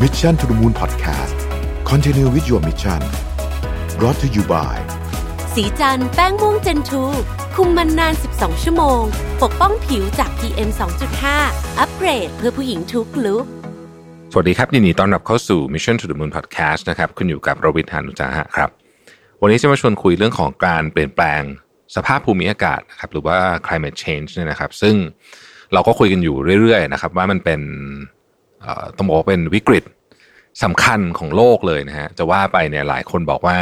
Mission to the Moon Podcast Continue with your mission brought to you by สีจันแป้งม่วงเจนทูคุมมันนาน 12 ชั่วโมง ปกป้องผิวจาก PM 2.5 อัปเกรดเพื่อผู้หญิงทุกลุกสวัสดีครับยินดีต้อนรับเข้าสู่ Mission to the Moon Podcast นะครับคุณอยู่กับรวิทยานุจาหะครับ วันนี้จะมาชวนคุยเรื่องของการเปลี่ยนแปลงสภาพภูมิอากาศนะครับหรือว่า climate change เนี่ยนะครับ ซึ่งเราก็คุยกันอยู่เรื่อยๆนะครับ ว่ามันเป็นเอ่อ ต้องบอกว่าเป็นวิกฤตสำคัญของโลกเลยนะฮะจะว่าไปเนี่ยหลายคนบอกว่า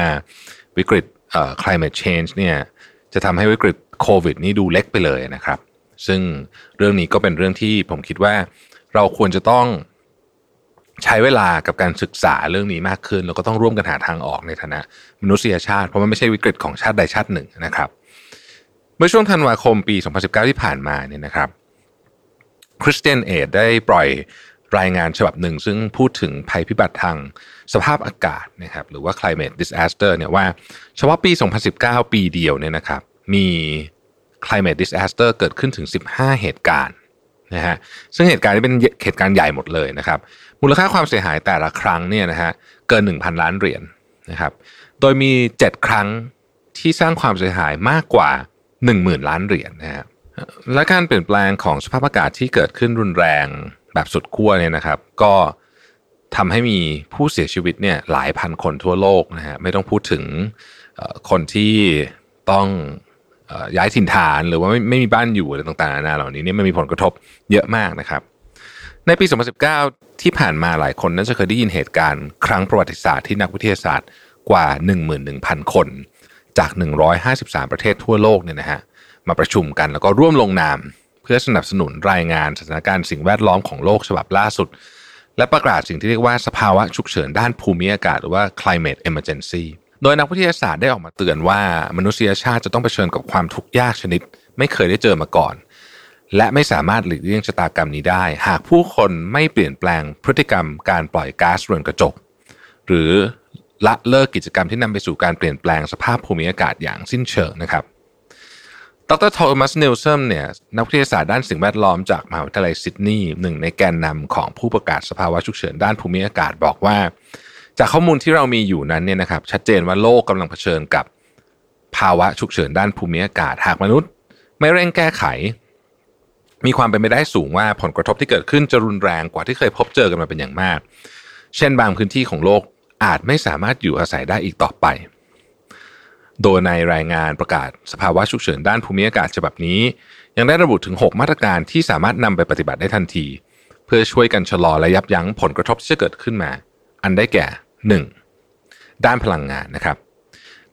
วิกฤต climate change เนี่ยจะทำให้วิกฤตโควิดนี่ดูเล็กไปเลยนะครับ ซึ่งเรื่องนี้ก็เป็นเรื่องที่ผมคิดว่าเราควรจะต้องใช้เวลากับการศึกษาเรื่องนี้มากขึ้น แล้วก็ต้องร่วมกันหาทางออกในฐานะมนุษยชาติ เพราะมันไม่ใช่วิกฤตของชาติใดชาติหนึ่งนะครับ เมื่อช่วงธันวาคมปี 2019 ที่ผ่านมาเนี่ยนะครับ Christian Aid ได้ปล่อย รายงานฉบับหนึ่ง ซึ่งพูดถึงภัยพิบัติทางสภาพอากาศนะครับหรือว่า climate disaster เนี่ยว่าเฉพาะปี 2019 ปีเดียวเนี่ยนะครับมี climate disaster เกิดขึ้นถึง 15 เหตุการณ์นะฮะซึ่งเหตุการณ์นี้เป็นเหตุการณ์ใหญ่หมดเลยนะครับมูลค่าความเสียหายแต่ละครั้งเนี่ยนะฮะเกิน 1,000 ล้านเหรียญนะครับโดยมี 7 ครั้งที่สร้างความเสียหายมากกว่า 10,000 ล้านเหรียญนะฮะและการเปลี่ยนแปลงของสภาพอากาศที่เกิดขึ้นรุนแรง แบบสุดขั้วเนี่ยนะครับ ก็ทำให้มีผู้เสียชีวิตเนี่ยหลายพันคนทั่วโลกนะฮะไม่ต้องพูดถึงคนที่ต้องย้ายถิ่นฐานหรือว่าไม่ไม่มีบ้านอยู่อะไรต่างๆนานาเหล่านี้เนี่ยมันมีผลกระทบเยอะมากนะครับ ในปี 2019 ที่ผ่านมาหลายคนน่าจะเคยได้ยินเหตุการณ์ครั้งประวัติศาสตร์ที่นักวิทยาศาสตร์กว่า 11,000 คน จาก 153 ประเทศทั่วโลกเนี่ยนะฮะมาประชุมกันแล้วก็ร่วมลงนาม เพื่อสนับสนุนรายงานสถานการณ์สิ่งแวดล้อมของโลกฉบับล่าสุด และประกาศสิ่งที่เรียกว่าสภาวะฉุกเฉินด้านภูมิอากาศหรือว่า climate emergency โดยนักวิทยาศาสตร์ได้ออกมาเตือนว่ามนุษยชาติจะต้องเผชิญกับความทุกข์ยากชนิด ไม่เคยได้เจอมาก่อน และไม่สามารถหลีกเลี่ยงชะตากรรมนี้ได้ หากผู้คนไม่เปลี่ยนแปลงพฤติกรรมการปล่อยก๊าซเรือนกระจก หรือละเลิกกิจกรรมที่นำไปสู่การเปลี่ยนแปลงสภาพภูมิอากาศอย่างสิ้นเชิงนะครับ ดรโทมัสเนลซัมเนี่ยนักวิทยาศาสตร์ด้านสิ่งแวดล้อมจากมหาวิทยาลัยซิดนีย์หนึ่งในแกนนำของผู้ประกาศสภาวะฉุกเฉินด้านภูมิอากาศบอกว่า จากข้อมูลที่เรามีอยู่นั้นเนี่ยนะครับชัดเจนว่าโลกกำลังเผชิญกับภาวะฉุกเฉินด้านภูมิอากาศหากมนุษย์ ไม่เร่งแก้ไข มีความเป็นไปได้สูงว่าผลกระทบที่เกิดขึ้นจะรุนแรงกว่าที่เคยพบเจอกันมาเป็นอย่างมาก เช่นบางพื้นที่ของโลกอาจไม่สามารถอยู่อาศัยได้อีกต่อไป โดยในรายงานประกาศสภาวะฉุกเฉินด้านภูมิอากาศฉบับนี้ ยังได้ระบุถึง 6 มาตรการที่สามารถนำไปปฏิบัติได้ทันที เพื่อช่วยกันชะลอและยับยั้งผลกระทบที่จะเกิดขึ้นมา อันได้แก่ 1. ด้านพลังงานนะครับ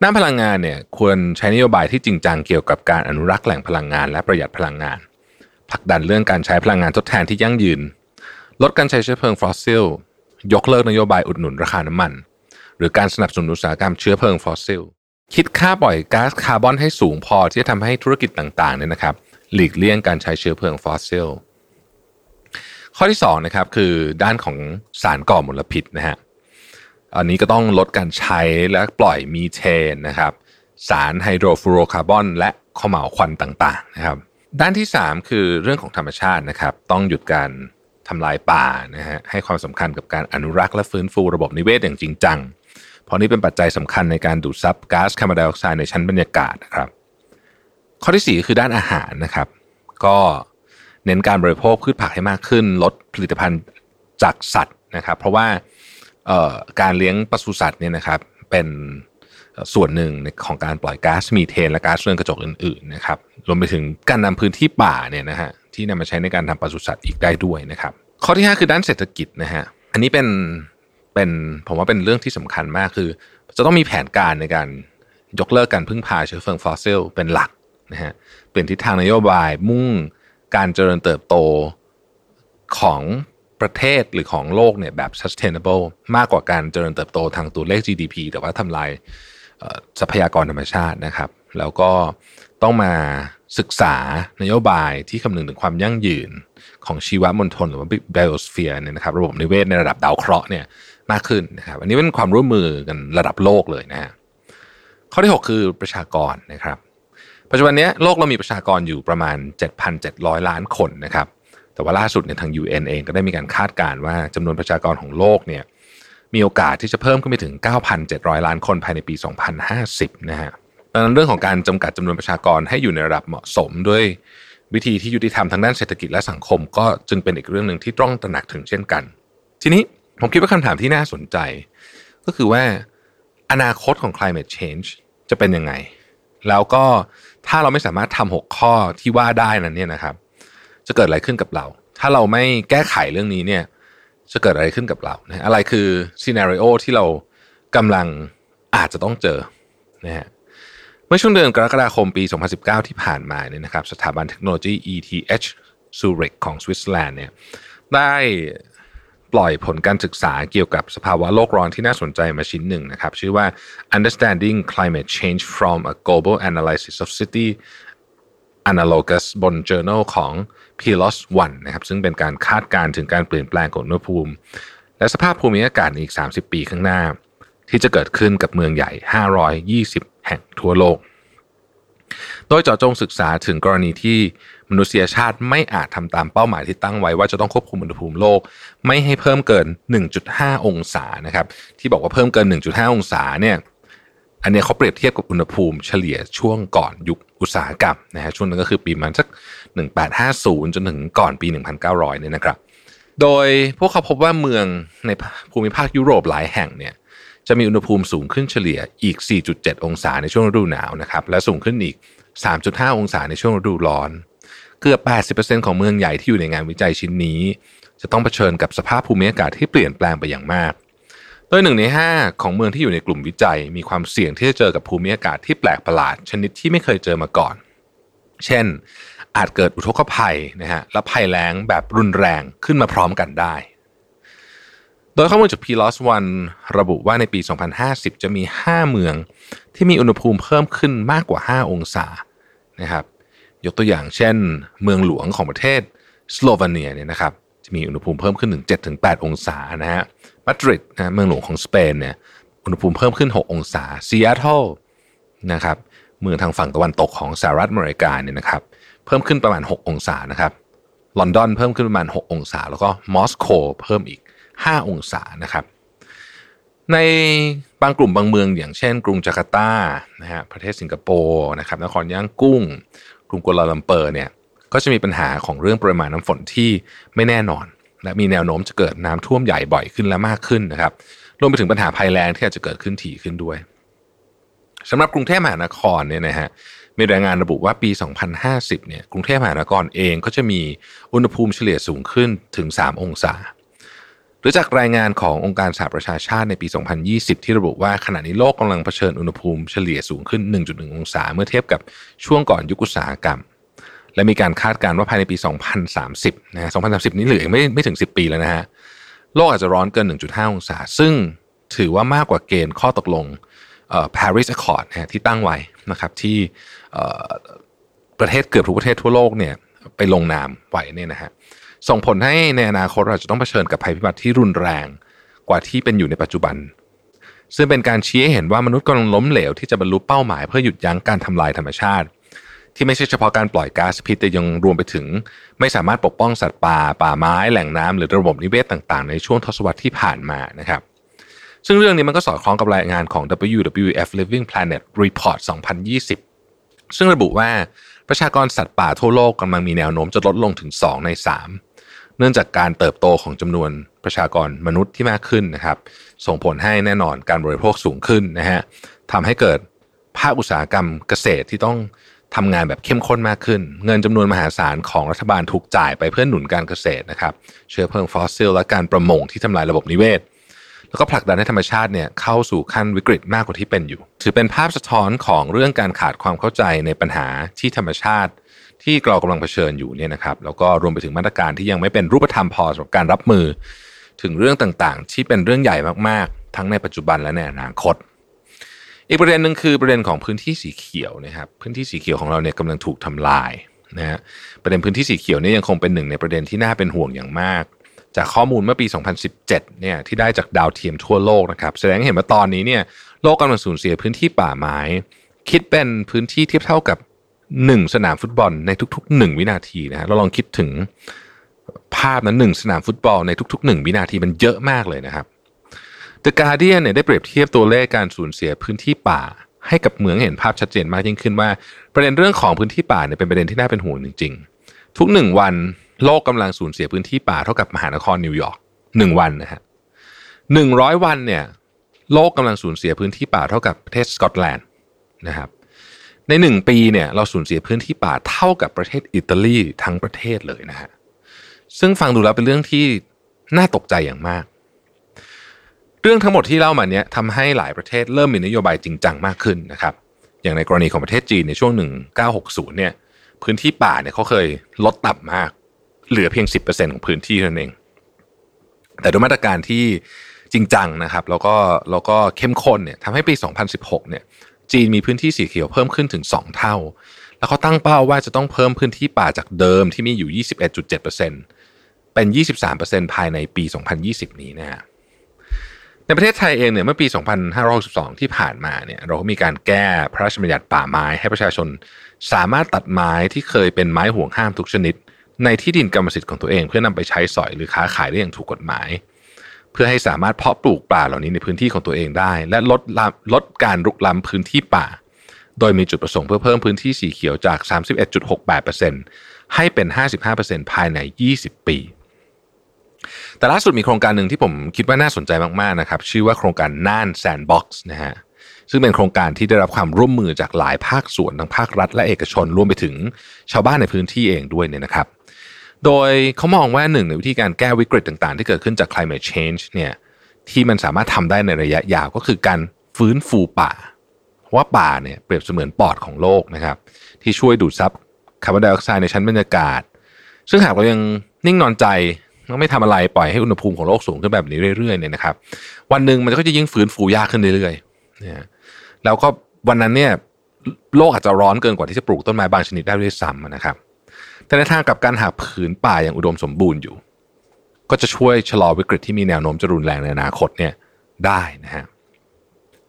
ด้านพลังงานเนี่ยควรใช้นโยบายที่จริงจังเกี่ยวกับการอนุรักษ์แหล่งพลังงานและประหยัดพลังงานผลักดันเรื่องการใช้พลังงานทดแทนที่ยั่งยืน ลดการใช้เชื้อเพลิงฟอสซิล ยกเลิกนโยบายอุดหนุนราคาน้ำมัน หรือการสนับสนุนอุตสาหกรรมเชื้อเพลิงฟอสซิล คิดค่าปล่อยก๊าซคาร์บอนให้สูงพอที่จะทำให้ธุรกิจต่างๆเนี่ยนะครับ หลีกเลี่ยงการใช้เชื้อเพลิงฟอสซิลข้อที่2นะครับคือด้านของสารก่อมลพิษนะฮะอันนี้ก็ต้องลดการใช้และปล่อยมีเทนนะครับ สารไฮโดรฟลูโรคาร์บอนและขมเหลาวควันต่างๆนะครับ ด้านที่ 3 คือเรื่องของธรรมชาตินะครับ ต้องหยุดการทำลายป่านะฮะให้ความสำคัญกับการอนุรักษ์และฟื้นฟูระบบนิเวศอย่างจริงจัง เพราะนี่เป็นปัจจัยสำคัญในการดูดซับก๊าซคาร์บอนไดออกไซด์ในชั้นบรรยากาศนะครับ ข้อที่ 4 คือด้านอาหารนะครับ ก็เน้นการบริโภคพืชผักให้มากขึ้น ลดผลิตภัณฑ์จากสัตว์นะครับ เพราะว่าการเลี้ยงปศุสัตว์เนี่ยนะครับเป็นส่วนหนึ่งของการปล่อยก๊าซมีเทนและก๊าซเรือนกระจกอื่นๆนะครับรวมไปถึงการนำพื้นที่ป่าเนี่ยนะฮะที่นำมาใช้ในการทำปศุสัตว์อีกได้ด้วยนะครับ ข้อที่ 5 คือด้านเศรษฐกิจนะฮะอันนี้เป็น เป็นผมว่าเป็นเรื่องที่สำคัญมากคือ จะต้องมีแผนการในการยกเลิกการพึ่งพาเชื้อเพลิงฟอสซิลเป็นหลักนะฮะเปลี่ยนทิศทางนโยบายมุ่งการเจริญเติบโตของประเทศหรือของโลกเนี่ยแบบ sustainable มากกว่าการเจริญเติบโตทางตัวเลข GDP แต่ว่าทำลายทรัพยากรธรรมชาตินะครับ แล้วก็ต้องมาศึกษานโยบายที่คำนึงถึงความยั่งยืนของชีวมณฑลหรือว่า biosphere เนี่ยนะครับ ระบบนิเวศในระดับดาวเคราะห์เนี่ย มากขึ้นนะครับอันนี้เป็นความร่วมมือกันระดับโลกเลยนะฮะข้อที่ 6 คือประชากรนะครับ ปัจจุบันนี้โลกเรามีประชากรอยู่ประมาณ 7,700 ล้านคนนะครับ แต่ว่าล่าสุดเนี่ยทาง UN เองก็ได้มีการคาดการณ์ว่าจำนวนประชากรของโลกเนี่ยมีโอกาสที่จะเพิ่มขึ้นไปถึง 9,700 ล้านคนภายในปี 2050 นะฮะดังนั้นเรื่องของการจำกัดจำนวนประชากรให้อยู่ในระดับเหมาะสมด้วยวิธีที่ยุติธรรมทางด้านเศรษฐกิจและสังคม ก็จึงเป็นอีกเรื่องหนึ่งที่ต้องตระหนักถึงเช่นกัน ทีนี้ ผมคิดว่าคำถามที่น่าสนใจ ก็คือว่าอนาคตของ climate change จะเป็นยังไง แล้วก็ถ้าเราไม่สามารถทำหกข้อที่ว่าได้นั้นเนี่ยนะครับ จะเกิดอะไรขึ้นกับเรา ถ้าเราไม่แก้ไขเรื่องนี้เนี่ย จะเกิดอะไรขึ้นกับเรานะอะไรคือซีนารีโอที่เรากำลังอาจจะต้องเจอนะฮะเมื่อช่วงเดือนกรกฎาคมปี 2019 ที่ผ่านมาเนี่ยนะครับ สถาบันเทคโนโลยี ETH Zurich ของสวิตเซอร์แลนด์เนี่ยได้ ล่อยผลการศึกษาเกี่ยวกับสภาวะโลกร้อนที่น่าสนใจมาชิ้นหนึ่งนะครับ ชื่อว่า Understanding Climate Change from a Global Analysis of City Analogous บน Journal ของ PLOS One นะครับ ซึ่งเป็นการคาดการณ์ถึงการเปลี่ยนแปลงของอุณหภูมิ และสภาพภูมิอากาศอีก 30 ปีข้างหน้า ที่จะเกิดขึ้นกับเมืองใหญ่ 520 แห่งทั่วโลก โดยเจาะจงศึกษาถึงกรณีที่มนุษยชาติไม่อาจทำตามเป้าหมายที่ตั้งไว้ว่าจะต้องควบคุมอุณหภูมิโลก ไม่ให้เพิ่มเกิน 1.5 องศานะครับ ที่บอกว่าเพิ่มเกิน 1.5 องศาเนี่ยอันนี้เขาเปรียบเทียบกับอุณหภูมิเฉลี่ยช่วงก่อนยุคอุตสาหกรรมนะฮะช่วงนั้นก็คือปีมันสัก 1850 จนถึงก่อนปี 1900 เนี่ยนะครับ โดยพวกเขาพบว่าเมืองในภูมิภาคยุโรปหลายแห่งเนี่ยจะมีอุณหภูมิสูงขึ้นเฉลี่ยอีก 4.7 องศาในช่วงฤดูหนาวนะครับ และสูงขึ้นอีก 3.5 องศาในช่วงฤดูร้อน เกือบ 80%ของเมืองใหญ่ที่อยู่ในงานวิจัยชิ้นนี้ จะต้องเผชิญกับสภาพภูมิอากาศที่เปลี่ยนแปลงไปอย่างมาก โดยหนึ่งใน 5 ของเมืองที่อยู่ในกลุ่มวิจัย มีความเสี่ยงที่จะเจอกับภูมิอากาศที่แปลกประหลาด ชนิดที่ไม่เคยเจอมาก่อน เช่น อาจเกิดอุทกภัยนะฮะและภัยแล้งแบบรุนแรงขึ้นมาพร้อมกันได้โดยข้อมูลจาก p l o s One ระบุว่าในปี 2050 จะมี 5 เมืองที่มีอุณหภูมิเพิ่มขึ้นมากกว่า 5 องศา นะครับ ยกตัวอย่างเช่น เมืองหลวงของประเทศสโลวาเนียเนี่ยนะครับจะมีอุณหภูมิเพิ่มขึ้นถึง7-8องศานะฮะมาดริดนะเมืองหลวงของสเปนเนี่ยอุณหภูมิเพิ่มขึ้น 6 องศาซีแอตเทิลนะครับเมืองทางฝั่งตะวันตกของสหรัฐอเมริกาเนี่ยนะครับเพิ่มขึ้นประมาณ 6 องศานะครับลอนดอนเพิ่มขึ้นประมาณ 6 องศา แล้วก็มอสโกเพิ่มอีก 5 องศานะครับ ในบางกลุ่มบางเมืองอย่างเช่น กรุงจาการ์ตานะฮะประเทศสิงคโปร์นะครับนครย่างกุ้ง กรุงกัวลาลัมเปอร์เนี่ยก็จะมีปัญหาของเรื่องปริมาณน้ำฝนที่ไม่แน่นอน และมีแนวโน้มจะเกิดน้ำท่วมใหญ่บ่อยขึ้นและมากขึ้นนะครับรวมไปถึงปัญหาภัยแล้งที่อาจจะเกิดขึ้นถี่ขึ้นด้วยสำหรับกรุงเทพมหานครเนี่ยนะฮะมีรายงานระบุว่าปี 2050 เนี่ยกรุงเทพมหานครเองก็จะมีอุณหภูมิเฉลี่ยสูงขึ้นถึง 3 องศา รือจากรายงานขององค์การสหประชาชาติในปี 2020 ที่ระบุว่าขณะนี้โลกกำลังเผชิญอุณหภูมิเฉลี่ยสูงขึ้น 1.1 องศา เมื่อเทียบกับช่วงก่อนยุคอุตสาหกรรม และมีการคาดการณ์ว่าภายในปี 2030 นะฮะ 2030 นี้เหลืออีกไม่ไม่ถึง 10 ปีแล้วนะฮะ โลกอาจจะร้อนเกิน 1.5 องศา ซึ่งถือว่ามากกว่าเกณฑ์ข้อตกลง Paris Accord นะฮะที่ตั้งไว้นะครับที่ประเทศเกือบทุกประเทศทั่วโลกเนี่ยไปลงนามไว้เนี่ยนะฮะ ส่งผลให้ในอนาคตเราจะต้องเผชิญกับภัยพิบัติที่รุนแรง กว่าที่เป็นอยู่ในปัจจุบัน ซึ่งเป็นการชี้ให้เห็นว่ามนุษย์กำลังล้มเหลวที่จะบรรลุเป้าหมายเพื่อหยุดยั้งการทำลายธรรมชาติ ที่ไม่ใช่เฉพาะการปล่อยก๊าซพิษแต่ยังรวมไปถึง ไม่สามารถปกป้องสัตว์ป่า ป่าไม้แหล่งน้ำหรือระบบนิเวศต่างๆ ในช่วงทศวรรษที่ผ่านมานะครับซึ่งเรื่องนี้มันก็สอดคล้องกับรายงานของ WWF Living Planet Report 2020 ซึ่งระบุว่าประชากรสัตว์ป่าทั่วโลกกำลังมีแนวโน้มจะลดลงถึง 2 ใน 3 เนื่องจากการเติบโตของจำนวนประชากรมนุษย์ที่มากขึ้นนะครับ ส่งผลให้แน่นอนการบริโภคสูงขึ้นนะฮะทำให้เกิดภาคอุตสาหกรรมเกษตรที่ต้องทำงานแบบเข้มข้นมากขึ้น เงินจำนวนมหาศาลของรัฐบาลถูกจ่ายไปเพื่อหนุนการเกษตรนะครับ เชื้อเพลิงฟอสซิลและการประมงที่ทำลายระบบนิเวศ แล้วก็ผลักดันให้ธรรมชาติเนี่ยเข้าสู่ขั้นวิกฤตมากกว่าที่เป็นอยู่ ถือเป็นภาพสะท้อนของเรื่องการขาดความเข้าใจในปัญหาที่ธรรมชาติ ที่เรากำลังเผชิญอยู่เนี่ยนะครับแล้วก็รวมไปถึงมาตรการที่ยังไม่เป็นรูปธรรมพอสำหรับการรับมือ ถึงเรื่องต่างๆ ที่เป็นเรื่องใหญ่มากๆ ทั้งในปัจจุบันและในอนาคต อีกประเด็นหนึ่งคือประเด็นของพื้นที่สีเขียวนะครับพื้นที่สีเขียวของเราเนี่ยกำลังถูกทำลายนะฮะประเด็นพื้นที่สีเขียวเนี่ยยังคงเป็นหนึ่งในประเด็นที่น่าเป็นห่วงอย่างมาก จากข้อมูลเมื่อปี 2017 เนี่ยที่ได้จากดาวเทียมทั่วโลกนะครับแสดงให้เห็นว่าตอนนี้เนี่ยโลกกำลังสูญเสียพื้นที่ป่าไม้ คิดเป็นพื้นที่เทียบเท่ากับ 1 สนามฟุตบอลในทุกๆ 1 วินาทีนะฮะเราลองคิดถึงภาพนั้นหนึ่งสนามฟุตบอลในทุกๆหนึ่งวินาทีมันเยอะมากเลยนะครับ The Guardian เนี่ยได้เปรียบเทียบตัวเลขการสูญเสียพื้นที่ป่า ให้กับเมืองเห็นภาพชัดเจนมากยิ่งขึ้นว่า ประเด็นเรื่องของพื้นที่ป่าเนี่ยเป็นประเด็นที่น่าเป็นห่วงจริง ๆ ทุกหนึ่งวันโลกกำลังสูญเสียพื้นที่ป่าเท่ากับมหานครนิวยอร์กหนึ่งวันนะฮะหนึ่งร้อยวันเนี่ยโลกกำลังสูญเสียพื้นที่ป่าเท่ากับประเทศสกอตแลนด์นะครับ ในหนึ่งปีเนี่ยเราสูญเสียพื้นที่ป่าเท่ากับประเทศอิตาลีทั้งประเทศเลยนะฮะซึ่งฟังดูแล้วเป็นเรื่องที่น่าตกใจอย่างมาก เรื่องทั้งหมดที่เล่ามาเนี้ยทำให้หลายประเทศเริ่มมีนโยบายจริงจังมากขึ้นนะครับ อย่างในกรณีของประเทศจีนในช่วง 1960 เนี่ยพื้นที่ป่าเนี่ยเขาเคยลดต่ำมาก เหลือเพียง 10%ของพื้นที่เท่านั้นเอง แต่ด้วยมาตรการที่จริงจังนะครับ แล้วก็แล้วก็เข้มข้นเนี่ยทำให้ปี 2016 เนี่ย จีนมีพื้นที่สีเขียวเพิ่มขึ้นถึง 2 เท่า แล้วเขาตั้งเป้าว่าจะต้องเพิ่มพื้นที่ป่าจากเดิมที่มีอยู่ 21.7%เป็น 23%ภายในปี 2020 นี้นะฮะในประเทศไทยเองเนี่ยเมื่อปี 2562 ที่ผ่านมาเนี่ยเราก็มีการแก้พระราชบัญญัติป่าไม้ให้ประชาชน สามารถตัดไม้ที่เคยเป็นไม้ห่วงห้ามทุกชนิด ในที่ดินกรรมสิทธิ์ของตัวเองเพื่อนำไปใช้สอยหรือค้าขายได้อย่างถูกกฎหมาย พื่อให้สามารถเพาะปลูกป่าเหล่านี้ในพื้นที่ของตัวเองได้ และลดลดการรุกล้ำพื้นที่ป่า โดยมีจุดประสงค์เพื่อเพิ่มพื้นที่สีเขียวจาก 31.68%ให้เป็น 55%ภายใน 20 ปี แต่ล่าสุดมีโครงการหนึ่งที่ผมคิดว่าน่าสนใจมากๆนะครับ ชื่อว่าโครงการน่าน Sandbox นะฮะซึ่งเป็นโครงการที่ได้รับความร่วมมือจากหลายภาคส่วนทั้งภาครัฐและเอกชนรวมไปถึงชาวบ้านในพื้นที่เองด้วยเนี่ยนะครับ โดยเขามองว่าหนึ่งในวิธีการแก้วิกฤตต่างๆ ที่เกิดขึ้นจาก climate change เนี่ยที่มันสามารถทำได้ในระยะยาวก็คือการฟื้นฟูป่า เพราะว่าป่าเนี่ยเปรียบเสมือนปอดของโลกนะครับ ที่ช่วยดูดซับคาร์บอนไดออกไซด์ในชั้นบรรยากาศ ซึ่งหากเรายังนิ่งนอนใจไม่ทำอะไรปล่อยให้อุณหภูมิของโลกสูงขึ้นแบบนี้เรื่อยๆเนี่ยนะครับ วันหนึ่งมันก็จะยิ่งฟื้นฟูยากขึ้นเรื่อยๆนี่ยแล้วก็วันนั้นเนี่ยโลกอาจจะร้อนเกินกว่าที่จะปลูกต้นไม้บางชนิดได้ด้วยซ้ำนะครับ แต่ในทางกับการหากผืนป่าอย่างอุดมสมบูรณ์อยู่ ก็จะช่วยชะลอวิกฤตที่มีแนวโน้มจะรุนแรงในอนาคตเนี่ยได้นะฮะ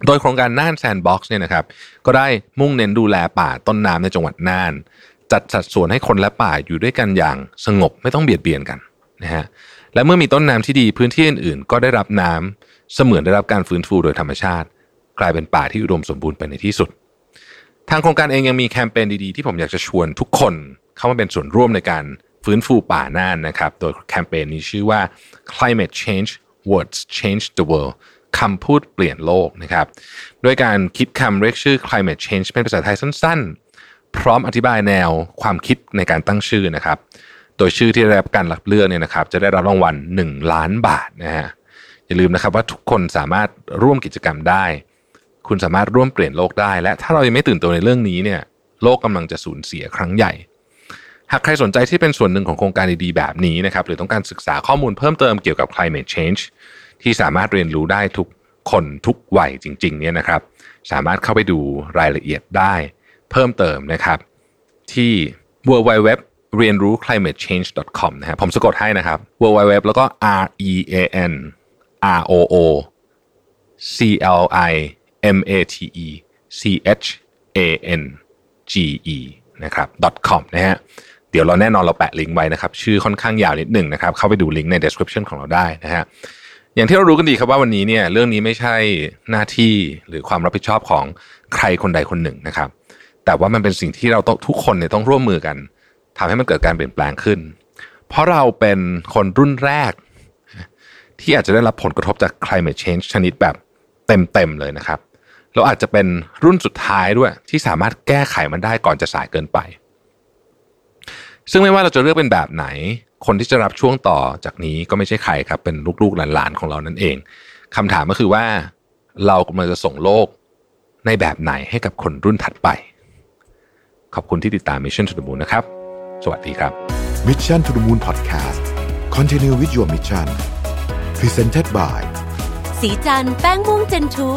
โดยโครงการน่านแซนด์บ็อกซ์เนี่ยนะครับก็ได้มุ่งเน้นดูแลป่าต้นน้ำในจังหวัดน่าน จัดสัดส่วนให้คนและป่าอยู่ด้วยกันอย่างสงบไม่ต้องเบียดเบียนกันนะฮะและเมื่อมีต้นน้ำที่ดีพื้นที่อื่นๆ ก็ได้รับน้ำเสมือนได้รับการฟื้นฟูโดยธรรมชาติ กลายเป็นป่าที่อุดมสมบูรณ์ไปในที่สุด ทางโครงการเองยังมีแคมเปญดีๆ ที่ผมอยากจะชวนทุกคน เข้ามาเป็นส่วนร่วมในการฟื้นฟูป่าน่านนะครับ โดยแคมเปญนี้ชื่อว่า climate change words change the world คำพูดเปลี่ยนโลกนะครับ ด้วยการคิดคำเรียกชื่อ climate change เป็นภาษาไทยสั้นๆ พร้อมอธิบายแนวความคิดในการตั้งชื่อนะครับ โดยชื่อที่ได้รับการรับเลือกเนี่ยนะครับ จะได้รับรางวัล 1 ล้านบาทนะฮะ อย่าลืมนะครับว่าทุกคนสามารถร่วมกิจกรรมได้ คุณสามารถร่วมเปลี่ยนโลกได้ และถ้าเรายังไม่ตื่นตัวในเรื่องนี้เนี่ย โลกกำลังจะสูญเสียครั้งใหญ่ หากใครสนใจที่เป็นส่วนหนึ่งของโครงการดีๆแบบนี้นะครับหรือต้องการศึกษาข้อมูลเพิ่มเติมเกี่ยวกับ climate change ที่สามารถเรียนรู้ได้ทุกคนทุกวัยจริงๆเนี่ยนะครับ สามารถเข้าไปดูรายละเอียดได้เพิ่มเติมนะครับที่ www เรียนรู้ climatechange.com นะฮะผมสะกดให้นะครับ www แล้วก็ r e a n r o o c l i m a t e c h a n g e นะครับ .com นะฮะ เดี๋ยวเราแน่นอนเราแปะลิงก์ไว้นะครับ ชื่อค่อนข้างยาวนิดหนึ่งนะครับ เข้าไปดูลิงก์ใน description ของเราได้นะฮะอย่างที่เรารู้กันดีครับว่าวันนี้เนี่ยเรื่องนี้ไม่ใช่หน้าที่หรือความรับผิดชอบของใครคนใดคนหนึ่งนะครับ แต่ว่ามันเป็นสิ่งที่เราต้องทุกคนเนี่ยต้องร่วมมือกันทำให้มันเกิดการเปลี่ยนแปลงขึ้น เพราะเราเป็นคนรุ่นแรก ที่อาจจะได้รับผลกระทบจาก climate change ชนิดแบบเต็มๆเลยนะครับ เราอาจจะเป็นรุ่นสุดท้ายด้วยที่สามารถแก้ไขมันได้ก่อนจะสายเกินไป ซึ่งไม่ว่าเราจะเลือกเป็นแบบไหน คนที่จะรับช่วงต่อจากนี้ก็ไม่ใช่ใครครับ เป็นลูกๆหลานๆของเรานั่นเองคำถามก็คือว่า เรากำลังจะส่งโลกในแบบไหนให้กับคนรุ่นถัดไป ขอบคุณที่ติดตาม Mission to the Moon นะครับ สวัสดีครับ Mission to the Moon Podcast Continue with your mission Presented by สีจันแป้งม่วงเจนทู